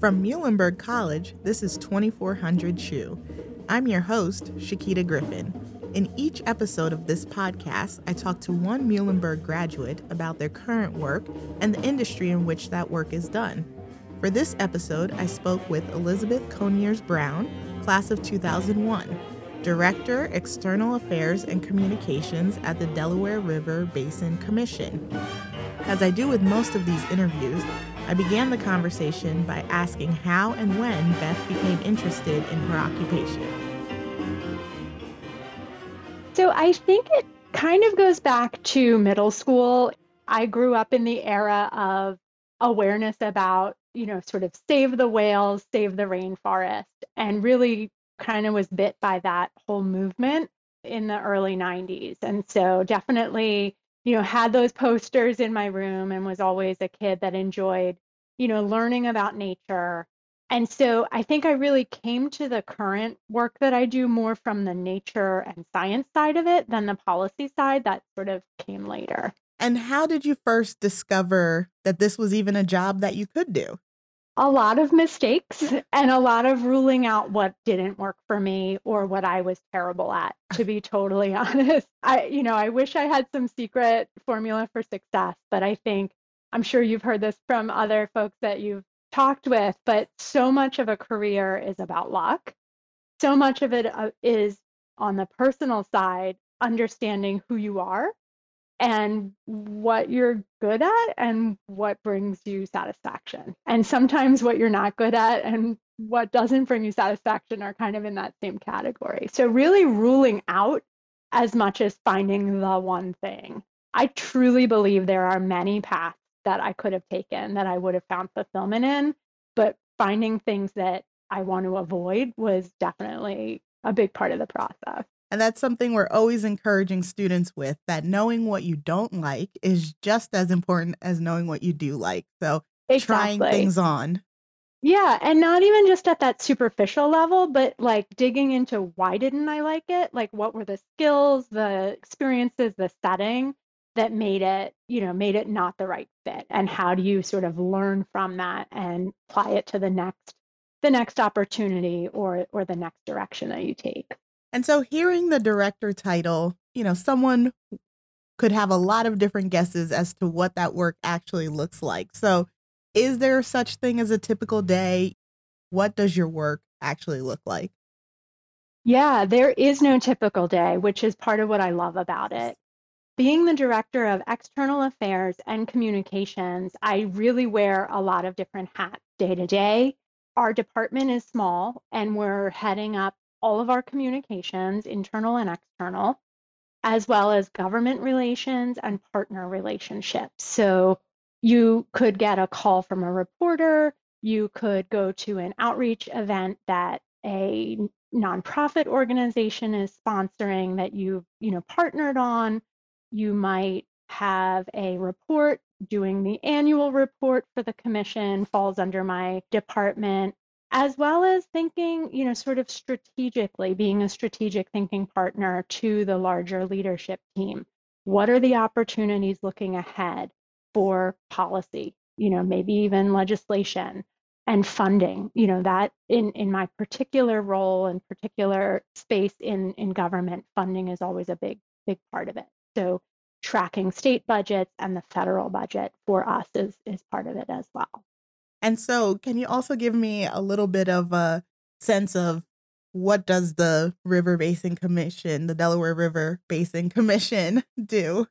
From Muhlenberg College, this is 2400 Chew. I'm your host, Shakita Griffin. In each episode of this podcast, I talk to one Muhlenberg graduate about their current work and the industry in which that work is done. For this episode, I spoke with Elizabeth Koniers Brown, class of 2001, Director, External Affairs and Communications at the Delaware River Basin Commission. As I do with most of these interviews, I began the conversation by asking how and when Beth became interested in her occupation. So I think it kind of goes back to middle school. I grew up in the era of awareness about, you know, sort of save the whales, save the rainforest, and really kind of was bit by that whole movement in the early 90s. And so definitely you know, had those posters in my room and was always a kid that enjoyed, you know, learning about nature. And so I think I really came to the current work that I do more from the nature and science side of it than the policy side that sort of came later. And how did you first discover that this was even a job that you could do? A lot of mistakes and a lot of ruling out what didn't work for me or what I was terrible at to be totally honest. I you know, I wish I had some secret formula for success, but I think I'm sure you've heard this from other folks that you've talked with, but so much of a career is about luck. So much of it uh, on the personal side, understanding who you are and what you're good at and what brings you satisfaction. And sometimes what you're not good at and what doesn't bring you satisfaction are kind of in that same category. So, really ruling out as much as finding the one thing. I truly believe there are many paths that I could have taken that I would have found fulfillment in, but finding things that I want to avoid was definitely a big part of the process. And that's something we're always encouraging students with that knowing what you don't like is just as important as knowing what you do like. So exactly. trying things on. Yeah, and not even just at that superficial level, but like digging into why didn't I like it? Like what were the skills, the experiences, the setting that made it, you know, made it not the right fit? And how do you sort of learn from that and apply it to the next the next opportunity or or the next direction that you take? And so hearing the director title, you know, someone could have a lot of different guesses as to what that work actually looks like. So, is there such thing as a typical day? What does your work actually look like? Yeah, there is no typical day, which is part of what I love about it. Being the director of external affairs and communications, I really wear a lot of different hats day to day. Our department is small and we're heading up all of our communications, internal and external, as well as government relations and partner relationships. So you could get a call from a reporter, you could go to an outreach event that a nonprofit organization is sponsoring that you've you know partnered on you might have a report doing the annual report for the commission falls under my department as well as thinking, you know, sort of strategically, being a strategic thinking partner to the larger leadership team. What are the opportunities looking ahead for policy, you know, maybe even legislation and funding, you know, that in, in my particular role and particular space in, in government, funding is always a big, big part of it. So tracking state budgets and the federal budget for us is, is part of it as well. And so, can you also give me a little bit of a sense of what does the River Basin Commission, the Delaware River Basin Commission, do?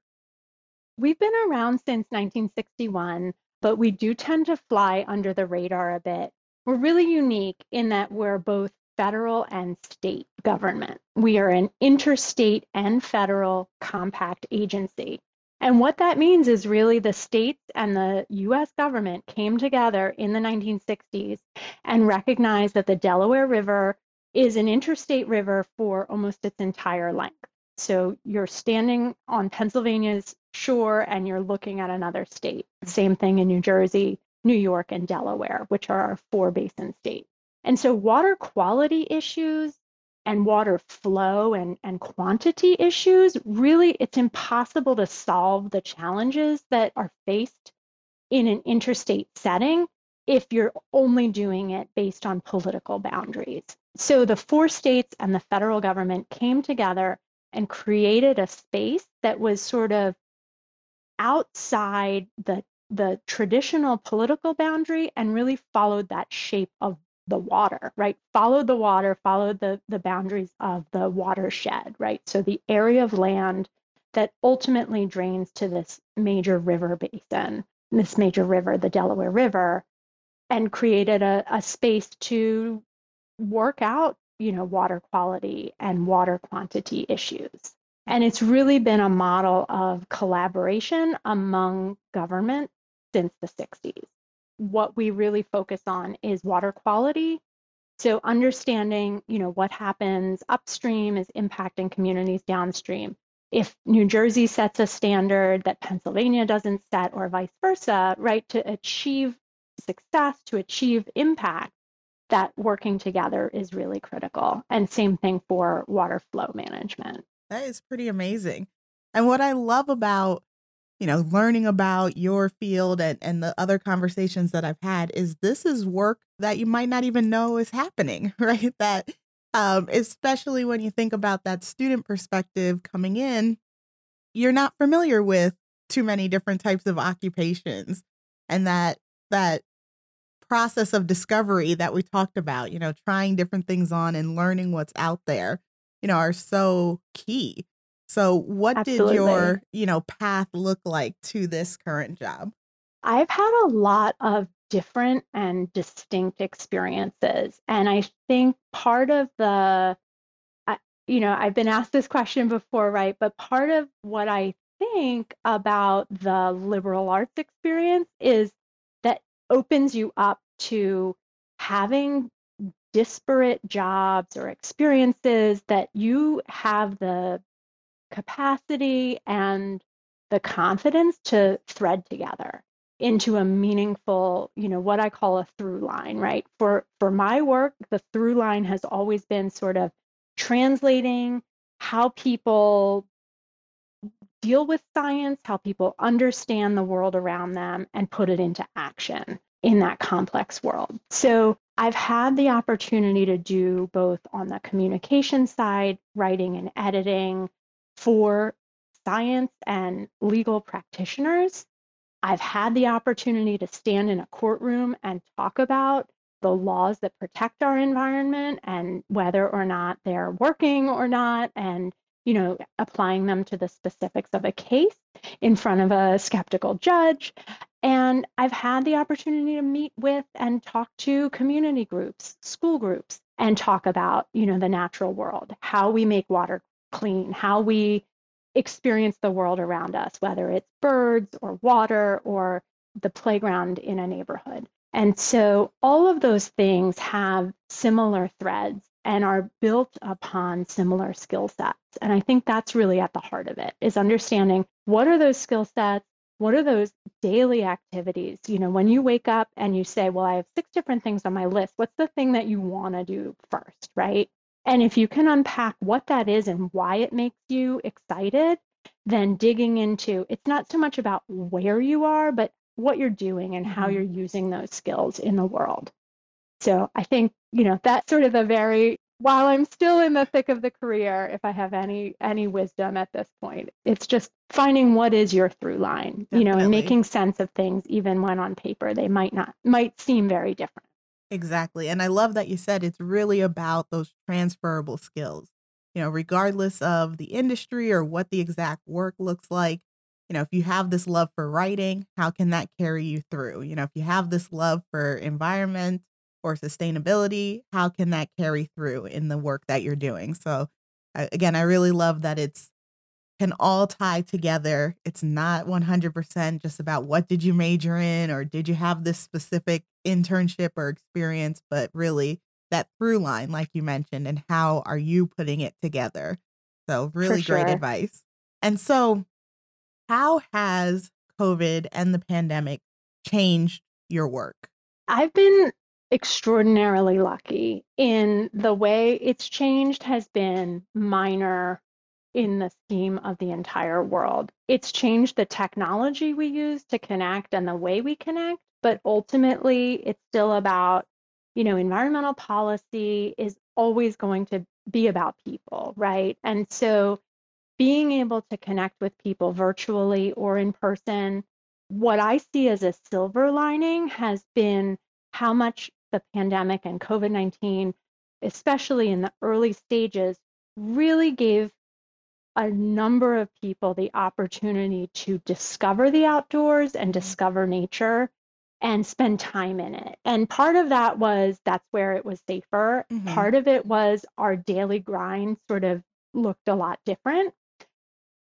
We've been around since 1961, but we do tend to fly under the radar a bit. We're really unique in that we're both federal and state government. We are an interstate and federal compact agency. And what that means is really the states and the US government came together in the 1960s and recognized that the Delaware River is an interstate river for almost its entire length. So you're standing on Pennsylvania's shore and you're looking at another state. Same thing in New Jersey, New York, and Delaware, which are our four basin states. And so water quality issues and water flow and, and quantity issues, really it's impossible to solve the challenges that are faced in an interstate setting if you're only doing it based on political boundaries. So the four states and the federal government came together and created a space that was sort of outside the the traditional political boundary and really followed that shape of the water, right? Follow the water, follow the, the boundaries of the watershed, right? So the area of land that ultimately drains to this major river basin, this major river, the Delaware River, and created a, a space to work out, you know, water quality and water quantity issues. And it's really been a model of collaboration among government since the 60s. What we really focus on is water quality. So understanding, you know, what happens upstream is impacting communities downstream. If New Jersey sets a standard that Pennsylvania doesn't set or vice versa, right, to achieve success, to achieve impact, that working together is really critical. And same thing for water flow management. That is pretty amazing. And what I love about you know, learning about your field and, and the other conversations that I've had is this is work that you might not even know is happening, right? That um, especially when you think about that student perspective coming in, you're not familiar with too many different types of occupations and that that process of discovery that we talked about, you know, trying different things on and learning what's out there, you know, are so key. So what Absolutely. did your, you know, path look like to this current job? I've had a lot of different and distinct experiences. And I think part of the, you know, I've been asked this question before, right? But part of what I think about the liberal arts experience is that opens you up to having disparate jobs or experiences that you have the capacity and the confidence to thread together into a meaningful you know what i call a through line right? For for my work the through line has always been sort of translating how people deal with science how people understand the world around them and put it into action in that complex world. So i've had the opportunity to do both on the communication side writing and editing for science and legal practitioners. I've had the opportunity to stand in a courtroom and talk about the laws that protect our environment and whether or not they're working or not and you know applying them to the specifics of a case in front of a skeptical judge and i've had the opportunity to meet with and talk to community groups school groups and talk about you know the natural world how we make water clean, how we experience the world around us, whether it's birds or water or the playground in a neighborhood. And so all of those things have similar threads and are built upon similar skill sets. And I think that's really at the heart of it is understanding what are those skill sets? What are those daily activities? You know, when you wake up and you say, well, I have six different things on my list, what's the thing that you want to do first, right? And if you can unpack what that is and why it makes you excited, then digging into it's not so much about where you are, but what you're doing and how mm-hmm. you're using those skills in the world. So I think, you know, that's sort of a very while I'm still in the thick of the career, if I have any any wisdom at this point, it's just finding what is your through line, Definitely. you know, and making sense of things even when on paper they might not might seem very different. Exactly. And I love that you said it's really about those transferable skills. You know, regardless of the industry or what the exact work looks like, you know, if you have this love for writing, how can that carry you through? You know, if you have this love for environment or sustainability, how can that carry through in the work that you're doing? So, again, I really love that it's can all tie together. It's not 100% just about what did you major in or did you have this specific internship or experience, but really that through line, like you mentioned, and how are you putting it together? So, really sure. great advice. And so, how has COVID and the pandemic changed your work? I've been extraordinarily lucky in the way it's changed has been minor in the scheme of the entire world. It's changed the technology we use to connect and the way we connect, but ultimately it's still about, you know, environmental policy is always going to be about people, right? And so being able to connect with people virtually or in person, what I see as a silver lining has been how much the pandemic and COVID 19, especially in the early stages, really gave a number of people the opportunity to discover the outdoors and mm-hmm. discover nature and spend time in it. And part of that was that's where it was safer. Mm-hmm. Part of it was our daily grind sort of looked a lot different.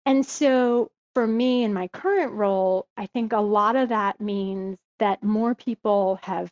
And so for me in my current role, I think a lot of that means that more people have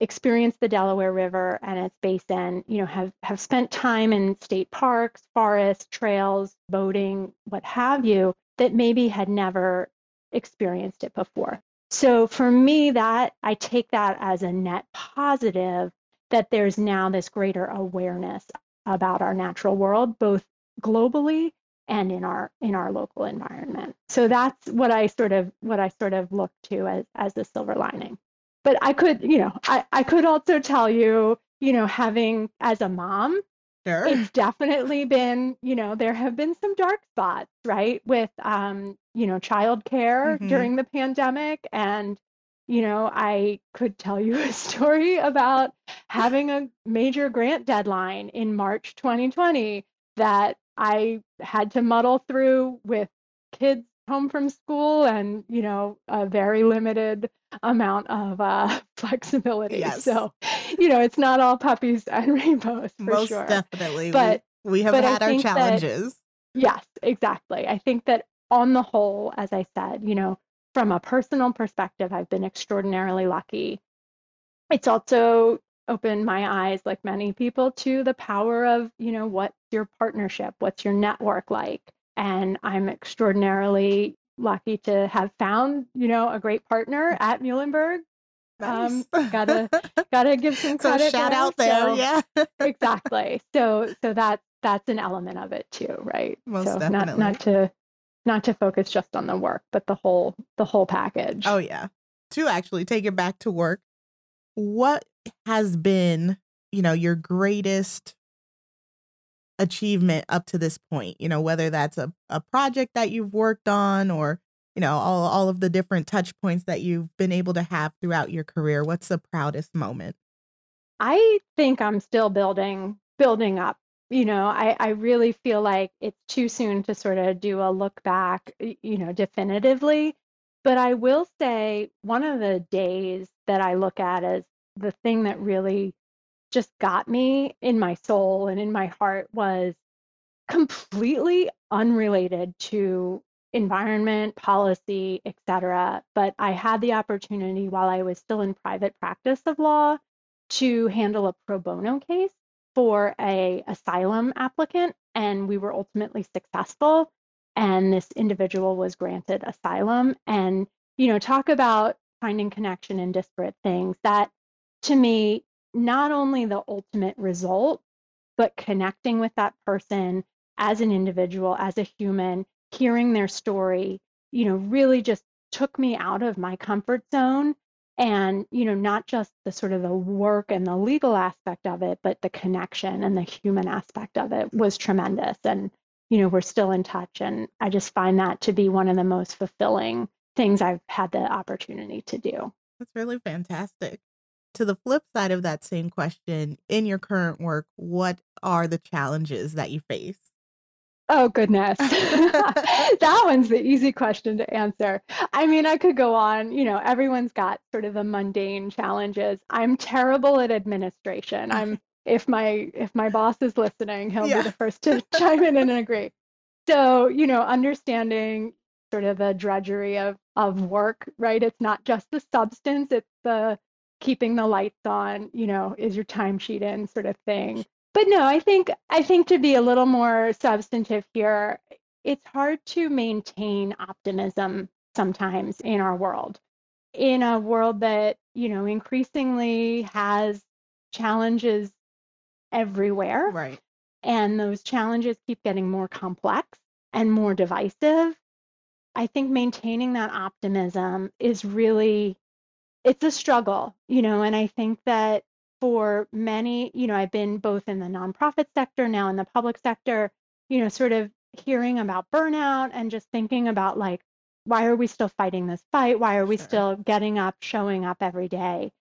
experienced the Delaware River and its basin, you know, have, have spent time in state parks, forests, trails, boating, what have you, that maybe had never experienced it before. So for me, that I take that as a net positive that there's now this greater awareness about our natural world, both globally and in our in our local environment. So that's what I sort of what I sort of look to as as the silver lining. But I could, you know, I, I could also tell you, you know, having as a mom, Sure. It's definitely been, you know, there have been some dark spots, right, with, um, you know, childcare mm-hmm. during the pandemic. And, you know, I could tell you a story about having a major grant deadline in March 2020 that I had to muddle through with kids home from school and, you know, a very limited amount of uh, flexibility. Yes. So, you know, it's not all puppies and rainbows for Most sure. definitely. But we, we have but had our challenges. That, yes, exactly. I think that on the whole, as I said, you know, from a personal perspective, I've been extraordinarily lucky. It's also opened my eyes, like many people, to the power of, you know, what's your partnership? What's your network like? And I'm extraordinarily lucky to have found, you know, a great partner at Muhlenberg. Um, nice. Um, gotta gotta give some credit. So shout there. out there, so, yeah. exactly. So so that that's an element of it too, right? Most so definitely. Not not to not to focus just on the work, but the whole the whole package. Oh yeah. To actually take it back to work, what has been, you know, your greatest achievement up to this point you know whether that's a, a project that you've worked on or you know all, all of the different touch points that you've been able to have throughout your career what's the proudest moment? I think i'm still building building up you know i i really feel like it's too soon to sort of do a look back you know definitively but i will say one of the days that i look at as the thing that really just got me in my soul and in my heart was completely unrelated to environment, policy, etc. But I had the opportunity while I was still in private practice of law to handle a pro bono case for a asylum applicant and we were ultimately successful and this individual was granted asylum and you know talk about finding connection in disparate things that to me not only the ultimate result, but connecting with that person as an individual, as a human, hearing their story, you know, really just took me out of my comfort zone. And, you know, not just the sort of the work and the legal aspect of it, but the connection and the human aspect of it was tremendous. And, you know, we're still in touch. And I just find that to be one of the most fulfilling things I've had the opportunity to do. That's really fantastic to the flip side of that same question, in your current work, what are the challenges that you face? Oh, goodness. that one's the easy question to answer. I mean, I could go on. You know, everyone's got sort of the mundane challenges. I'm terrible at administration. I'm if my if my boss is listening, he'll yeah. be the first to chime in and agree. So, you know, understanding sort of the drudgery of of work, right? It's not just the substance, it's the keeping the lights on, you know, is your timesheet in sort of thing. But no, I think I think to be a little more substantive here, it's hard to maintain optimism sometimes in our world. In a world that, you know, increasingly has challenges everywhere. Right. And those challenges keep getting more complex and more divisive. I think maintaining that optimism is really it's a struggle, you know, and I think that for many, you know, I've been both in the nonprofit sector, now in the public sector, you know, sort of hearing about burnout and just thinking about like, why are we still fighting this fight? Why are we Sure. still getting up, showing up every day?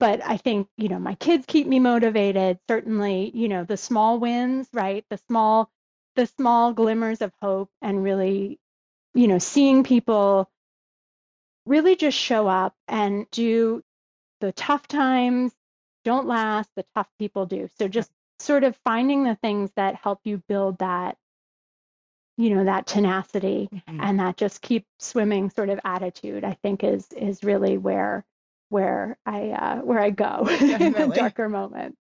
But I think, you know, my kids keep me motivated. Certainly, you know, the small wins, right? The small, the small glimmers of hope and really, you know, seeing people really just show up and do the tough times don't last, the tough people do. So just sort of finding the things that help you build that, you know, that tenacity Mhm. and that just keep swimming sort of attitude, I think is is really where where I uh, where I go in the darker moments.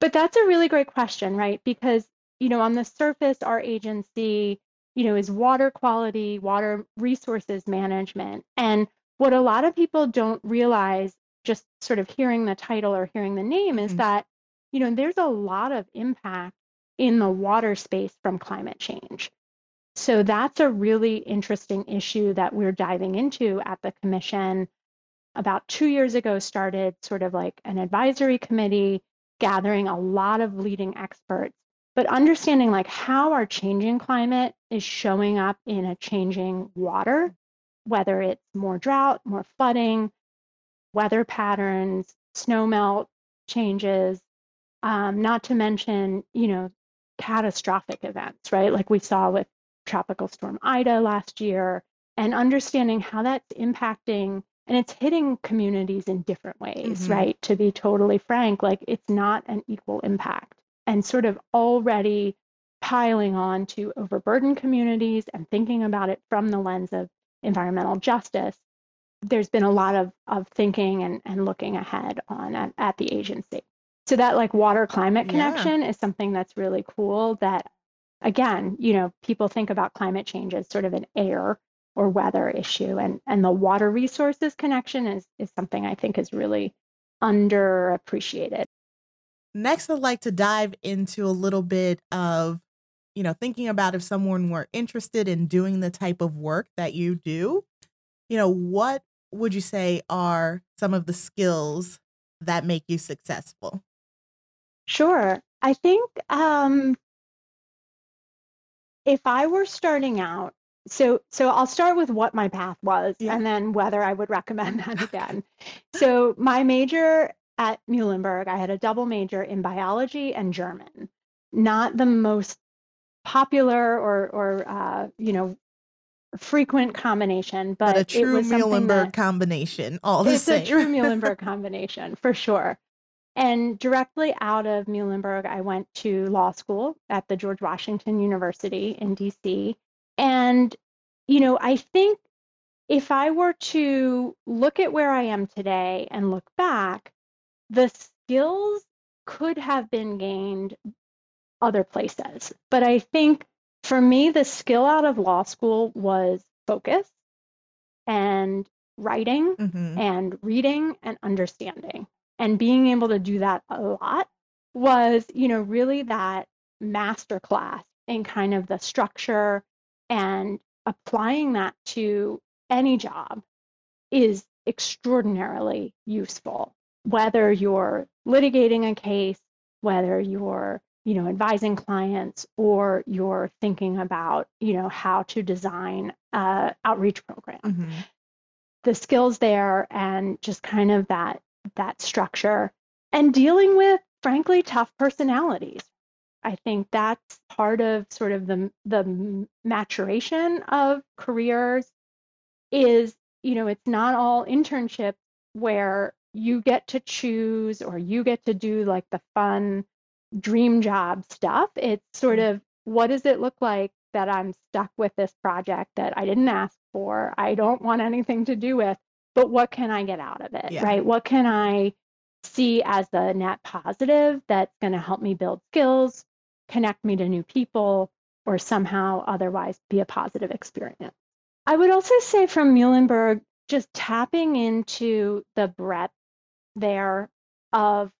But that's a really great question, right? Because, you know, on the surface, our agency, you know, is water quality, water resources management. And what a lot of people don't realize, just sort of hearing the title or hearing the name, is Mhm. that, you know, there's a lot of impact in the water space from climate change. So that's a really interesting issue that we're diving into at the commission. About two years ago, started sort of like an advisory committee gathering a lot of leading experts, but understanding like how our changing climate is showing up in a changing water, whether it's more drought, more flooding, weather patterns, snow melt changes, um, not to mention, you know, catastrophic events, right? Like we saw with Tropical Storm Ida last year, and understanding how that's impacting and it's hitting communities in different ways, Mhm. right? To be totally frank, like it's not an equal impact and sort of already piling on to overburdened communities and thinking about it from the lens of environmental justice. There's been a lot of, of thinking and, and looking ahead on at, at the agency. So that like water climate Yeah. connection is something that's really cool that again, you know, people think about climate change as sort of an air or weather issue and and the water resources connection is is something I think is really underappreciated. Next, I'd like to dive into a little bit of, you know, thinking about if someone were interested in doing the type of work that you do, you know, what would you say are some of the skills that make you successful? Sure. I think um, if I were starting out, so so I'll start with what my path was Yeah. and then whether I would recommend that again. so my major at Muhlenberg, I had a double major in biology and German. Not the most popular or or uh, you know frequent combination, But, but, a it true was Muhlenberg that combination, all the it's same. a true Muhlenberg combination for sure. And directly out of Muhlenberg, I went to law school at the George Washington University in DC. And, you know, I think if I were to look at where I am today and look back, the skills could have been gained other places. But I think for me, the skill out of law school was focus and writing Mhm. and reading and understanding and being able to do that a lot was you know really that master class in kind of the structure and applying that to any job is extraordinarily useful whether you're litigating a case whether you're you know advising clients or you're thinking about you know how to design a outreach program Mhm. the skills there and just kind of that that structure and dealing with frankly tough personalities i think that's part of sort of the the maturation of careers is you know it's not all internships where you get to choose or you get to do like the fun dream job stuff it's sort mm-hmm. of what does it look like that i'm stuck with this project that i didn't ask for i don't want anything to do with but what can i get out of it Yeah. right? What can i see as the net positive that's going to help me build skills connect me to new people or somehow otherwise be a positive experience? I would also say from Muhlenberg, just tapping into the breadth there of,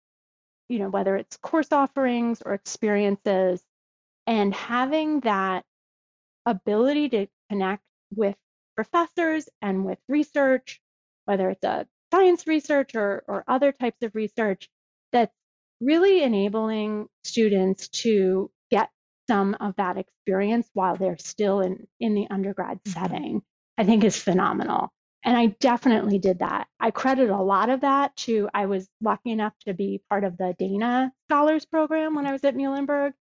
you know, whether it's course offerings or experiences, and having that ability to connect with professors and with research, whether it's a science research or, or other types of research that's really enabling students to get some of that experience while they're still in, in the undergrad mm-hmm. setting, I think is phenomenal. And I definitely did that. I credit a lot of that to I was lucky enough to be part of the Dana Scholars Program when I was at Muhlenberg.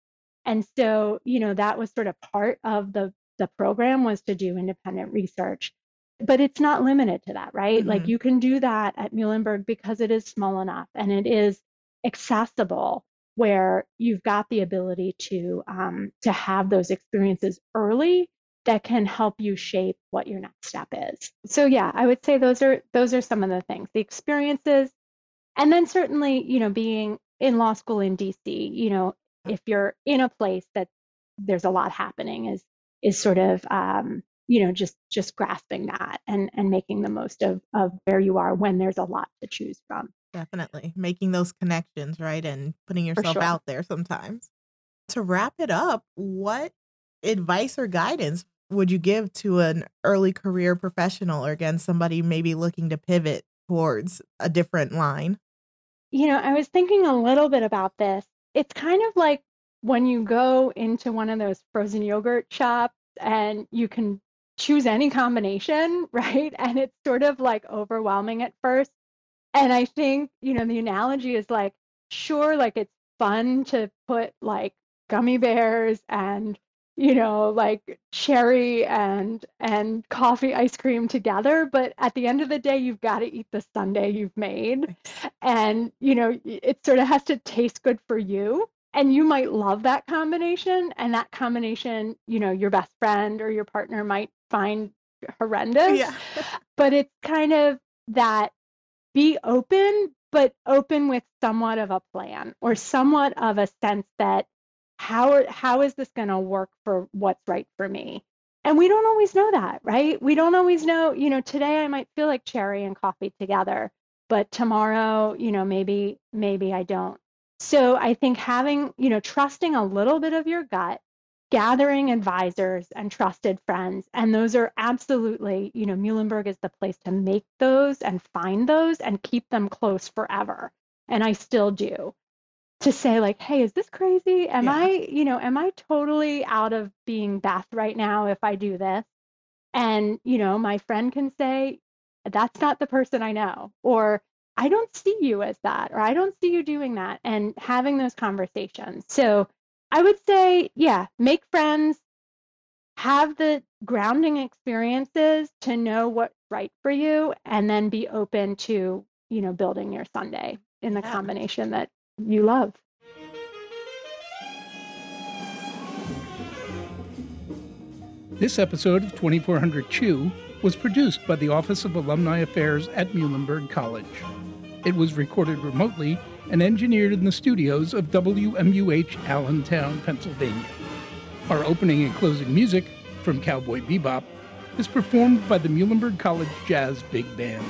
And so, you know, that was sort of part of the the program was to do independent research. But it's not limited to that, right? Mm-hmm. Like you can do that at Muhlenberg because it is small enough and it is accessible where you've got the ability to um, to have those experiences early that can help you shape what your next step is. So yeah, I would say those are those are some of the things. The experiences and then certainly, you know, being in law school in DC, you know, if you're in a place that there's a lot happening is is sort of um, you know just just grasping that and and making the most of of where you are when there's a lot to choose from definitely making those connections right and putting yourself sure. out there sometimes to wrap it up what advice or guidance would you give to an early career professional or again somebody maybe looking to pivot towards a different line you know i was thinking a little bit about this it's kind of like when you go into one of those frozen yogurt shops and you can choose any combination, right? And it's sort of like overwhelming at first. And I think, you know, the analogy is like, sure, like it's fun to put like gummy bears and you know like cherry and and coffee ice cream together but at the end of the day you've got to eat the sundae you've made and you know it sort of has to taste good for you and you might love that combination and that combination you know your best friend or your partner might find horrendous yeah. but it's kind of that be open but open with somewhat of a plan or somewhat of a sense that how how is this going to work for what's right for me? And we don't always know that right? We don't always know you know today i might feel like cherry and coffee together but tomorrow you know maybe maybe i don't. So i think having you know trusting a little bit of your gut gathering advisors and trusted friends and those are absolutely you know muhlenberg is the place to make those and find those and keep them close forever and i still do to say like hey is this crazy am yeah. i you know am i totally out of being beth right now if i do this and you know my friend can say that's not the person i know or i don't see you as that or i don't see you doing that and having those conversations so i would say yeah make friends have the grounding experiences to know what's right for you and then be open to you know building your sundae in the yeah. combination that you love. This episode of 2400 Chew was produced by the Office of Alumni Affairs at Muhlenberg College. It was recorded remotely and engineered in the studios of WMUH Allentown, Pennsylvania. Our opening and closing music, from Cowboy Bebop, is performed by the Muhlenberg College Jazz Big Band.